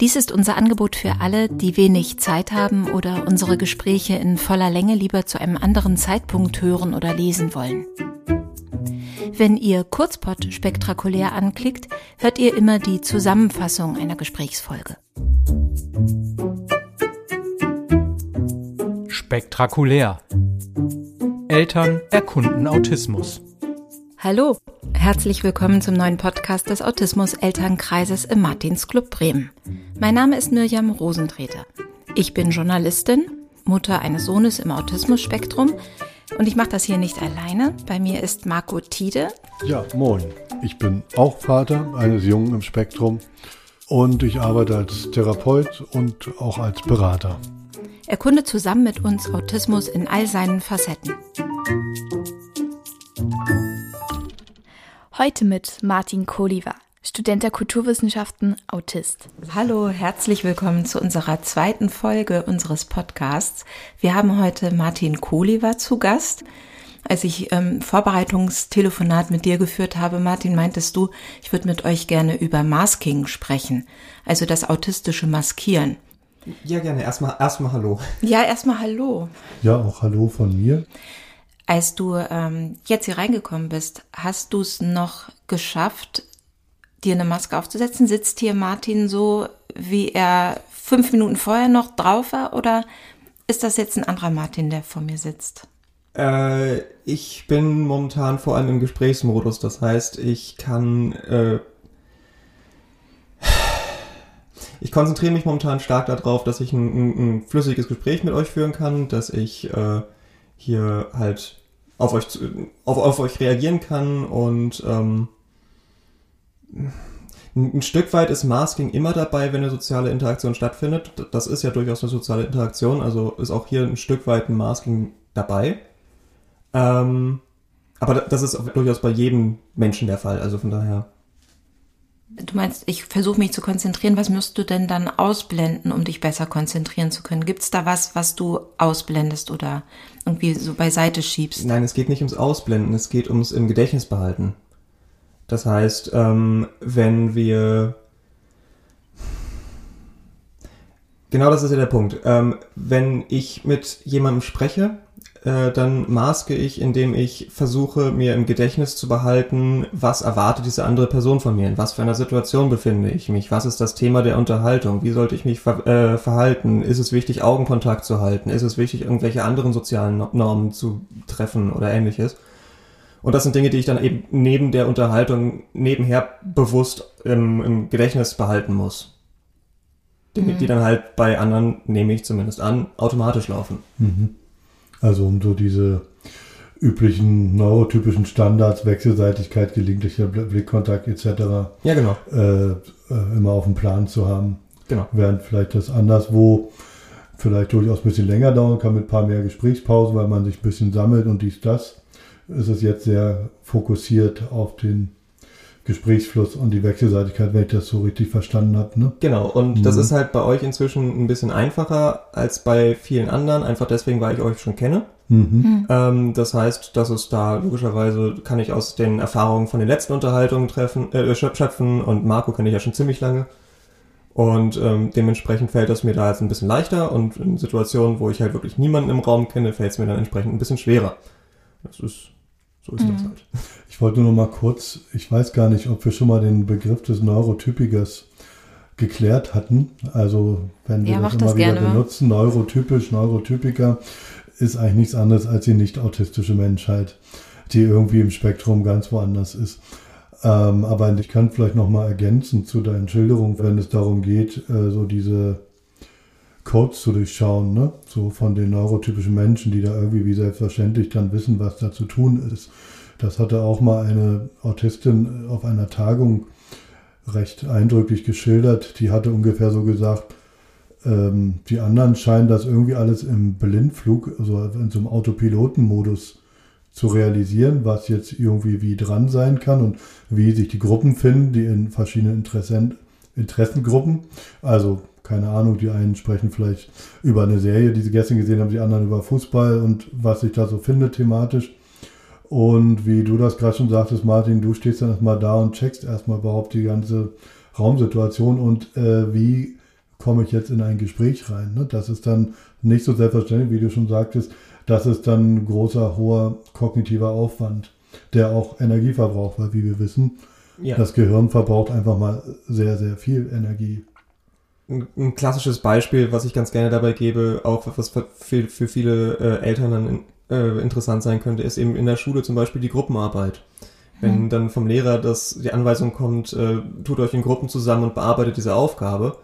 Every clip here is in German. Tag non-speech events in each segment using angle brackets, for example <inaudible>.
Dies ist unser Angebot für alle, die wenig Zeit haben oder unsere Gespräche in voller Länge lieber zu einem anderen Zeitpunkt hören oder lesen wollen. Wenn ihr Kurzpot spektakulär anklickt, hört ihr immer die Zusammenfassung einer Gesprächsfolge. Spektakulär. Eltern erkunden Autismus. Hallo, herzlich willkommen zum neuen Podcast des Autismus-Elternkreises im Martinsclub Bremen. Mein Name ist Mirjam Rosentreter. Ich bin Journalistin, Mutter eines Sohnes im Autismus-Spektrum und ich mache das hier nicht alleine. Bei mir ist Marco Tiede. Ja, moin. Ich bin auch Vater eines Jungen im Spektrum und ich arbeite als Therapeut und auch als Berater. Erkunde zusammen mit uns Autismus in all seinen Facetten. Heute mit Martin Koliva, Student der Kulturwissenschaften, Autist. Hallo, herzlich willkommen zu unserer zweiten Folge unseres Podcasts. Wir haben heute Martin Koliva zu Gast. Als ich ähm, Vorbereitungstelefonat mit dir geführt habe, Martin, meintest du, ich würde mit euch gerne über Masking sprechen, also das autistische Maskieren. Ja, gerne. Erstmal, erstmal Hallo. Ja, erstmal Hallo. Ja, auch Hallo von mir. Als du ähm, jetzt hier reingekommen bist, hast du es noch geschafft, dir eine Maske aufzusetzen? Sitzt hier Martin so, wie er fünf Minuten vorher noch drauf war? Oder ist das jetzt ein anderer Martin, der vor mir sitzt? Äh, ich bin momentan vor allem im Gesprächsmodus. Das heißt, ich kann. Äh, ich konzentriere mich momentan stark darauf, dass ich ein, ein, ein, flüssiges Gespräch mit euch führen kann, dass ich äh, hier halt auf euch, auf, auf euch reagieren kann und ähm, ein Stück weit ist Masking immer dabei, wenn eine soziale Interaktion stattfindet. Das ist ja durchaus eine soziale Interaktion, also ist auch hier ein Stück weit ein Masking dabei. Ähm, aber das ist durchaus bei jedem Menschen der Fall, also von daher. Du meinst, ich versuche mich zu konzentrieren. Was müsst du denn dann ausblenden, um dich besser konzentrieren zu können? Gibt es da was, was du ausblendest oder irgendwie so beiseite schiebst? Nein, es geht nicht ums Ausblenden, es geht ums im Gedächtnis behalten. Das heißt, ähm, wenn wir Genau das ist ja der Punkt. Ähm, wenn ich mit jemandem spreche, äh, dann maske ich, indem ich versuche, mir im Gedächtnis zu behalten, was erwartet diese andere Person von mir, in was für einer Situation befinde ich mich, was ist das Thema der Unterhaltung, wie sollte ich mich ver äh, verhalten, ist es wichtig, Augenkontakt zu halten, ist es wichtig, irgendwelche anderen sozialen Normen zu treffen oder ähnliches. Und das sind Dinge, die ich dann eben neben der Unterhaltung nebenher bewusst im, im Gedächtnis behalten muss. Dinge, mhm. die dann halt bei anderen, nehme ich zumindest an, automatisch laufen. Mhm. Also um so diese üblichen neurotypischen Standards, Wechselseitigkeit, gelegentlicher Blickkontakt etc. Ja, genau. Äh, äh, immer auf dem Plan zu haben. Genau. Während vielleicht das anderswo vielleicht durchaus ein bisschen länger dauern kann mit ein paar mehr Gesprächspausen, weil man sich ein bisschen sammelt und dies, das, ist es jetzt sehr fokussiert auf den Gesprächsfluss und die Wechselseitigkeit, wenn ich das so richtig verstanden habe. Ne? Genau, und mhm. das ist halt bei euch inzwischen ein bisschen einfacher als bei vielen anderen, einfach deswegen, weil ich euch schon kenne. Mhm. mhm. Ähm, das heißt, dass es da logischerweise kann ich aus den Erfahrungen von den letzten Unterhaltungen treffen, äh, schöpfen und Marco kenne ich ja schon ziemlich lange. Und ähm, dementsprechend fällt es mir da jetzt ein bisschen leichter und in Situationen, wo ich halt wirklich niemanden im Raum kenne, fällt es mir dann entsprechend ein bisschen schwerer. Das ist so ist mhm. das halt. Ich wollte nur noch mal kurz, ich weiß gar nicht, ob wir schon mal den Begriff des Neurotypikers geklärt hatten. Also wenn wir ja, das immer das wieder benutzen, neurotypisch, Neurotypiker ist eigentlich nichts anderes als die nicht autistische Menschheit, die irgendwie im Spektrum ganz woanders ist. Ähm, aber ich kann vielleicht noch mal ergänzen zu deinen Schilderungen, wenn es darum geht, äh, so diese Codes zu durchschauen, ne? so von den neurotypischen Menschen, die da irgendwie wie selbstverständlich dann wissen, was da zu tun ist. Das hatte auch mal eine Autistin auf einer Tagung recht eindrücklich geschildert. Die hatte ungefähr so gesagt, ähm, die anderen scheinen das irgendwie alles im Blindflug, also in so einem Autopilotenmodus zu realisieren, was jetzt irgendwie wie dran sein kann und wie sich die Gruppen finden, die in verschiedenen Interessen, Interessengruppen, also keine Ahnung, die einen sprechen vielleicht über eine Serie, die sie gestern gesehen haben, die anderen über Fußball und was sich da so findet thematisch. Und wie du das gerade schon sagtest, Martin, du stehst dann erstmal da und checkst erstmal überhaupt die ganze Raumsituation und äh, wie komme ich jetzt in ein Gespräch rein. Ne? Das ist dann nicht so selbstverständlich, wie du schon sagtest, das ist dann großer, hoher kognitiver Aufwand, der auch Energie verbraucht, weil wie wir wissen, ja. das Gehirn verbraucht einfach mal sehr, sehr viel Energie. Ein, ein klassisches Beispiel, was ich ganz gerne dabei gebe, auch was für, für viele äh, Eltern dann in, äh, interessant sein könnte, ist eben in der Schule zum Beispiel die Gruppenarbeit. Wenn hm. dann vom Lehrer das, die Anweisung kommt, äh, tut euch in Gruppen zusammen und bearbeitet diese Aufgabe,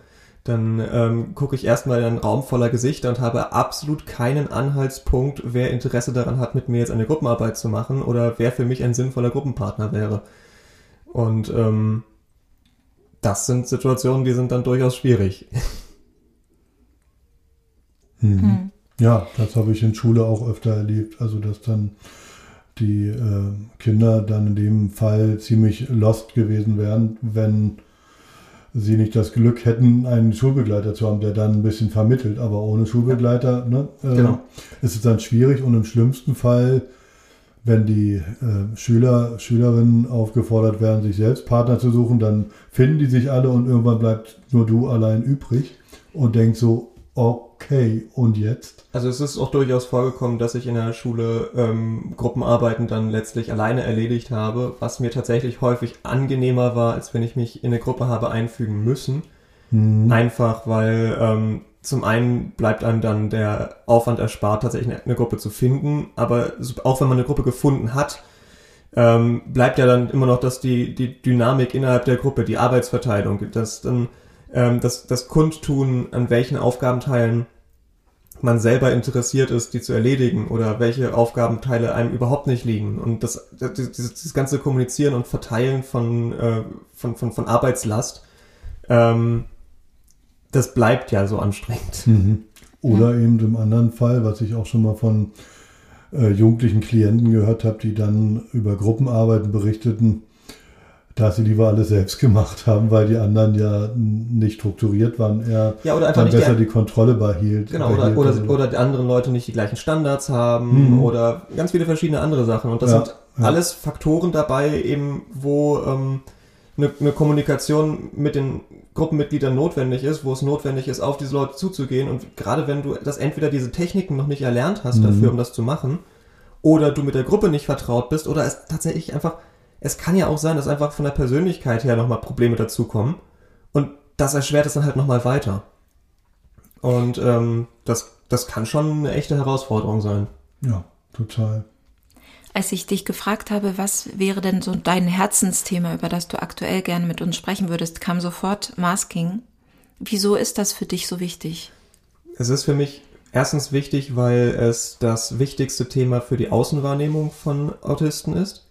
dann ähm, gucke ich erstmal in einen Raum voller Gesichter und habe absolut keinen Anhaltspunkt, wer Interesse daran hat, mit mir jetzt eine Gruppenarbeit zu machen oder wer für mich ein sinnvoller Gruppenpartner wäre. Und ähm, das sind Situationen, die sind dann durchaus schwierig. Hm. Ja, das habe ich in Schule auch öfter erlebt. Also, dass dann die äh, Kinder dann in dem Fall ziemlich lost gewesen wären, wenn sie nicht das Glück hätten, einen Schulbegleiter zu haben, der dann ein bisschen vermittelt. Aber ohne Schulbegleiter ne, äh, genau. ist es dann schwierig und im schlimmsten Fall, wenn die äh, Schüler, Schülerinnen aufgefordert werden, sich selbst Partner zu suchen, dann finden die sich alle und irgendwann bleibt nur du allein übrig und denkst so, okay, und jetzt? Also es ist auch durchaus vorgekommen, dass ich in der Schule ähm, Gruppenarbeiten dann letztlich alleine erledigt habe, was mir tatsächlich häufig angenehmer war, als wenn ich mich in eine Gruppe habe einfügen müssen. Mhm. Einfach weil ähm, zum einen bleibt einem dann der Aufwand erspart, tatsächlich eine, eine Gruppe zu finden, aber auch wenn man eine Gruppe gefunden hat, ähm, bleibt ja dann immer noch dass die, die Dynamik innerhalb der Gruppe, die Arbeitsverteilung, dass dann ähm, das, das Kundtun, an welchen Aufgabenteilen man selber interessiert ist, die zu erledigen oder welche Aufgabenteile einem überhaupt nicht liegen. Und das, das, dieses, dieses ganze Kommunizieren und Verteilen von, äh, von, von, von Arbeitslast, ähm, das bleibt ja so anstrengend. Mhm. Oder ja. eben im anderen Fall, was ich auch schon mal von äh, jugendlichen Klienten gehört habe, die dann über Gruppenarbeiten berichteten, dass sie lieber alles selbst gemacht haben, weil die anderen ja nicht strukturiert waren, er ja, oder einfach dann besser die, die, Kontrolle behielt. Genau, behielt oder, oder, oder, die anderen Leute nicht die gleichen Standards haben mhm. oder ganz viele verschiedene andere Sachen. Und das ja, sind ja. alles Faktoren dabei, eben wo ähm, eine, eine Kommunikation mit den Gruppenmitgliedern notwendig ist, wo es notwendig ist, auf diese Leute zuzugehen. Und gerade wenn du das entweder diese Techniken noch nicht erlernt hast mhm. dafür, um das zu machen, oder du mit der Gruppe nicht vertraut bist, oder es tatsächlich einfach es kann ja auch sein, dass einfach von der Persönlichkeit her nochmal Probleme dazukommen. Und das erschwert es dann halt nochmal weiter. Und ähm, das, das kann schon eine echte Herausforderung sein. Ja, total. Als ich dich gefragt habe, was wäre denn so dein Herzensthema, über das du aktuell gerne mit uns sprechen würdest, kam sofort Masking. Wieso ist das für dich so wichtig? Es ist für mich erstens wichtig, weil es das wichtigste Thema für die Außenwahrnehmung von Autisten ist.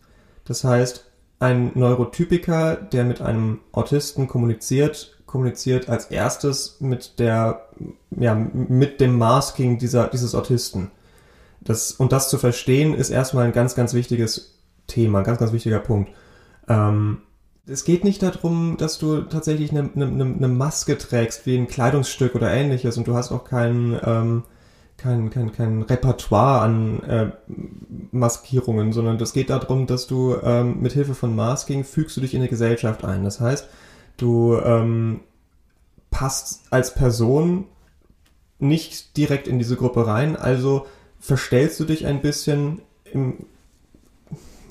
Das heißt, ein Neurotypiker, der mit einem Autisten kommuniziert, kommuniziert als erstes mit der, ja, mit dem Masking dieser, dieses Autisten. Das, und das zu verstehen, ist erstmal ein ganz, ganz wichtiges Thema, ganz, ganz wichtiger Punkt. Ähm, es geht nicht darum, dass du tatsächlich eine, eine, eine Maske trägst, wie ein Kleidungsstück oder ähnliches, und du hast auch keinen, ähm, kein, kein, kein Repertoire an äh, Maskierungen, sondern es geht darum, dass du ähm, mit Hilfe von Masking fügst du dich in eine Gesellschaft ein. Das heißt, du ähm, passt als Person nicht direkt in diese Gruppe rein, also verstellst du dich ein bisschen im,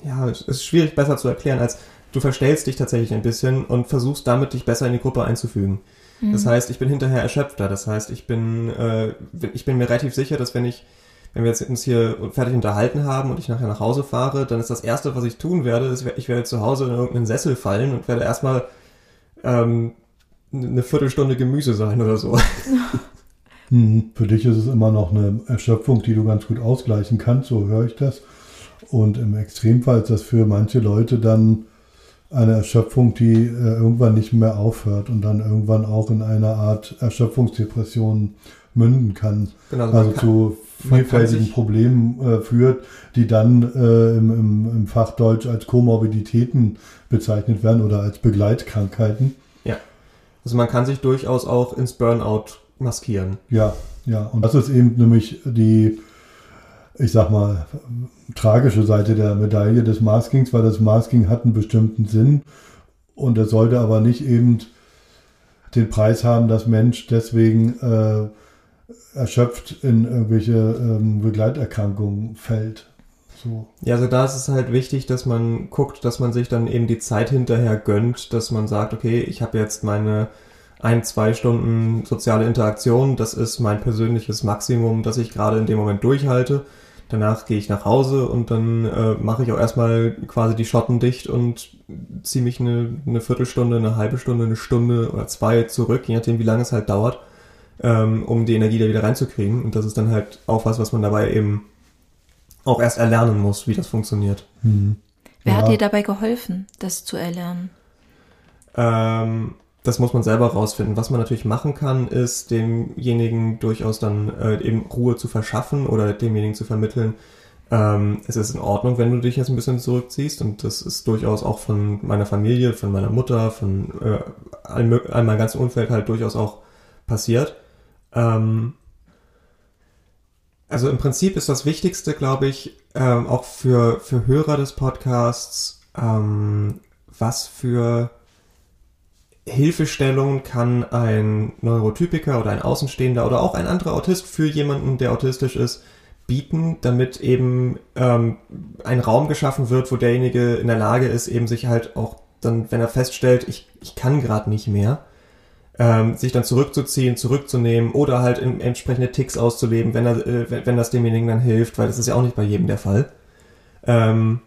ja, es ist schwierig besser zu erklären, als du verstellst dich tatsächlich ein bisschen und versuchst damit dich besser in die Gruppe einzufügen. Das mhm. heißt, ich bin hinterher erschöpfter. Das heißt, ich bin, äh, ich bin mir relativ sicher, dass wenn ich, wenn wir jetzt uns hier fertig unterhalten haben und ich nachher nach Hause fahre, dann ist das Erste, was ich tun werde, ist, ich werde zu Hause in irgendeinen Sessel fallen und werde erstmal ähm, eine Viertelstunde Gemüse sein oder so. Mhm. <laughs> Für dich ist es immer noch eine Erschöpfung, die du ganz gut ausgleichen kannst, so höre ich das. Und im Extremfall ist das für manche Leute dann eine Erschöpfung, die äh, irgendwann nicht mehr aufhört und dann irgendwann auch in einer Art Erschöpfungsdepression münden kann. Genau, also, kann, zu vielfältigen Problemen äh, führt, die dann äh, im, im, im, Fachdeutsch als Komorbiditäten bezeichnet werden oder als Begleitkrankheiten. Ja. Also man kann sich durchaus auch ins Burnout maskieren. Ja, ja. Und das ist eben nämlich die ich sag mal, tragische Seite der Medaille des Maskings, weil das Masking hat einen bestimmten Sinn und er sollte aber nicht eben den Preis haben, dass Mensch deswegen äh, erschöpft in irgendwelche ähm, Begleiterkrankungen fällt. So. Ja, also da ist es halt wichtig, dass man guckt, dass man sich dann eben die Zeit hinterher gönnt, dass man sagt, okay, ich habe jetzt meine ein, zwei Stunden soziale Interaktion, das ist mein persönliches Maximum, das ich gerade in dem Moment durchhalte. Danach gehe ich nach Hause und dann äh, mache ich auch erstmal quasi die Schotten dicht und ziehe mich eine, eine Viertelstunde, eine halbe Stunde, eine Stunde oder zwei zurück, je nachdem, wie lange es halt dauert, ähm, um die Energie da wieder reinzukriegen. Und das ist dann halt auch was, was man dabei eben auch erst erlernen muss, wie das funktioniert. Hm. Wer ja. hat dir dabei geholfen, das zu erlernen? Ähm, das muss man selber rausfinden. Was man natürlich machen kann, ist demjenigen durchaus dann äh, eben Ruhe zu verschaffen oder demjenigen zu vermitteln, ähm, es ist in Ordnung, wenn du dich jetzt ein bisschen zurückziehst und das ist durchaus auch von meiner Familie, von meiner Mutter, von äh, all, meinem ganzen Umfeld halt durchaus auch passiert. Ähm, also im Prinzip ist das Wichtigste, glaube ich, ähm, auch für, für Hörer des Podcasts, ähm, was für Hilfestellung kann ein Neurotypiker oder ein Außenstehender oder auch ein anderer Autist für jemanden, der autistisch ist, bieten, damit eben ähm, ein Raum geschaffen wird, wo derjenige in der Lage ist, eben sich halt auch dann, wenn er feststellt, ich, ich kann gerade nicht mehr, ähm, sich dann zurückzuziehen, zurückzunehmen oder halt in, entsprechende Ticks auszuleben, wenn, er, äh, wenn, wenn das demjenigen dann hilft, weil das ist ja auch nicht bei jedem der Fall. Ähm,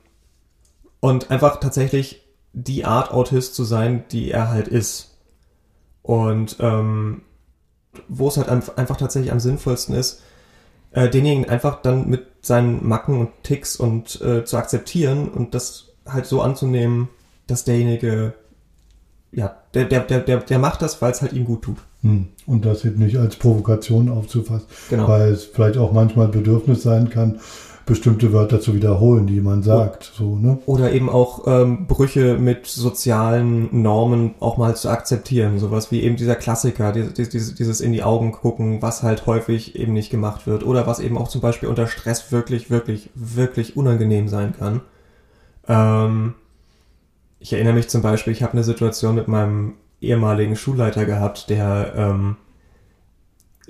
und einfach tatsächlich die Art Autist zu sein, die er halt ist. Und ähm, wo es halt einfach tatsächlich am sinnvollsten ist, äh, denjenigen einfach dann mit seinen Macken und Ticks und äh, zu akzeptieren und das halt so anzunehmen, dass derjenige, ja, der, der, der, der, macht das, weil es halt ihm gut tut. Hm. Und das eben nicht als Provokation aufzufassen, genau. weil es vielleicht auch manchmal Bedürfnis sein kann, bestimmte Wörter zu wiederholen, die man sagt. So, ne? Oder eben auch ähm, Brüche mit sozialen Normen auch mal zu akzeptieren. Sowas wie eben dieser Klassiker, dieses, dieses in die Augen gucken, was halt häufig eben nicht gemacht wird. Oder was eben auch zum Beispiel unter Stress wirklich, wirklich, wirklich unangenehm sein kann. Ähm, ich erinnere mich zum Beispiel, ich habe eine Situation mit meinem ehemaligen Schulleiter gehabt, der ähm,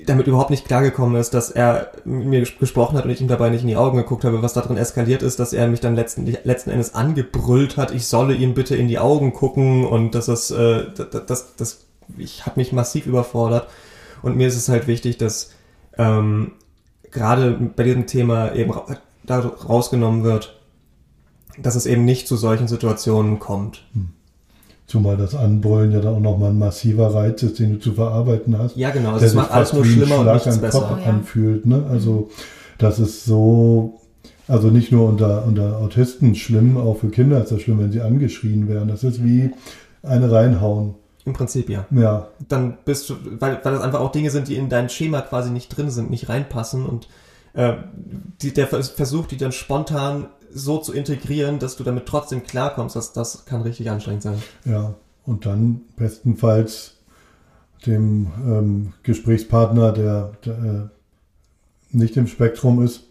damit überhaupt nicht klargekommen ist, dass er mit mir gesprochen hat und ich ihm dabei nicht in die Augen geguckt habe, was darin eskaliert ist, dass er mich dann letzten, letzten Endes angebrüllt hat, ich solle ihm bitte in die Augen gucken und dass es, äh, das, das, das, ich habe mich massiv überfordert und mir ist es halt wichtig, dass ähm, gerade bei diesem Thema eben da rausgenommen wird, dass es eben nicht zu solchen Situationen kommt. Hm. Zumal das Anbrüllen ja dann auch nochmal ein massiver Reiz ist, den du zu verarbeiten hast. Ja, genau. Es macht alles nur schlimmer und nichts besser. Kopf oh, ja. anfühlt. Ne? Also das ist so, also nicht nur unter, unter Autisten schlimm, auch für Kinder ist das schlimm, wenn sie angeschrien werden. Das ist wie eine reinhauen. Im Prinzip ja. Ja. Dann bist du, weil, weil das einfach auch Dinge sind, die in dein Schema quasi nicht drin sind, nicht reinpassen und äh, die, der Versuch, die dann spontan so zu integrieren, dass du damit trotzdem klarkommst, das, das kann richtig anstrengend sein. Ja, und dann bestenfalls dem ähm, Gesprächspartner, der, der äh, nicht im Spektrum ist,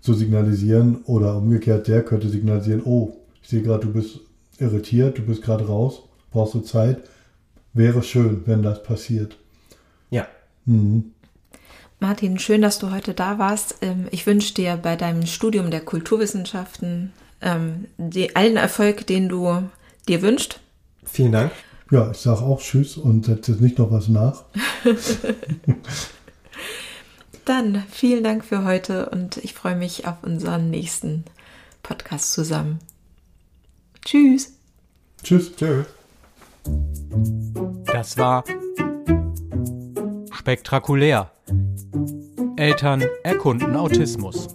zu signalisieren oder umgekehrt, der könnte signalisieren, oh, ich sehe gerade, du bist irritiert, du bist gerade raus, brauchst du Zeit. Wäre schön, wenn das passiert. Ja. Mhm. Martin, schön, dass du heute da warst. Ähm, ich wünsche dir bei deinem Studium der Kulturwissenschaften ähm, allen Erfolg, den du dir wünschst. Vielen Dank. Ja, ich sage auch Tschüss und setze jetzt nicht noch was nach. <laughs> Dann vielen Dank für heute und ich freue mich auf unseren nächsten Podcast zusammen. Tschüss. Tschüss. Tschüss. Das war spektakulär Eltern erkunden Autismus.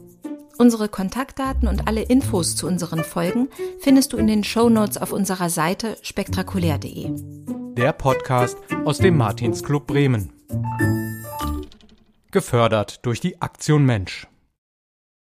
Unsere Kontaktdaten und alle Infos zu unseren Folgen findest du in den Show Notes auf unserer Seite spektakulär.de. Der Podcast aus dem Martinsclub Bremen. Gefördert durch die Aktion Mensch.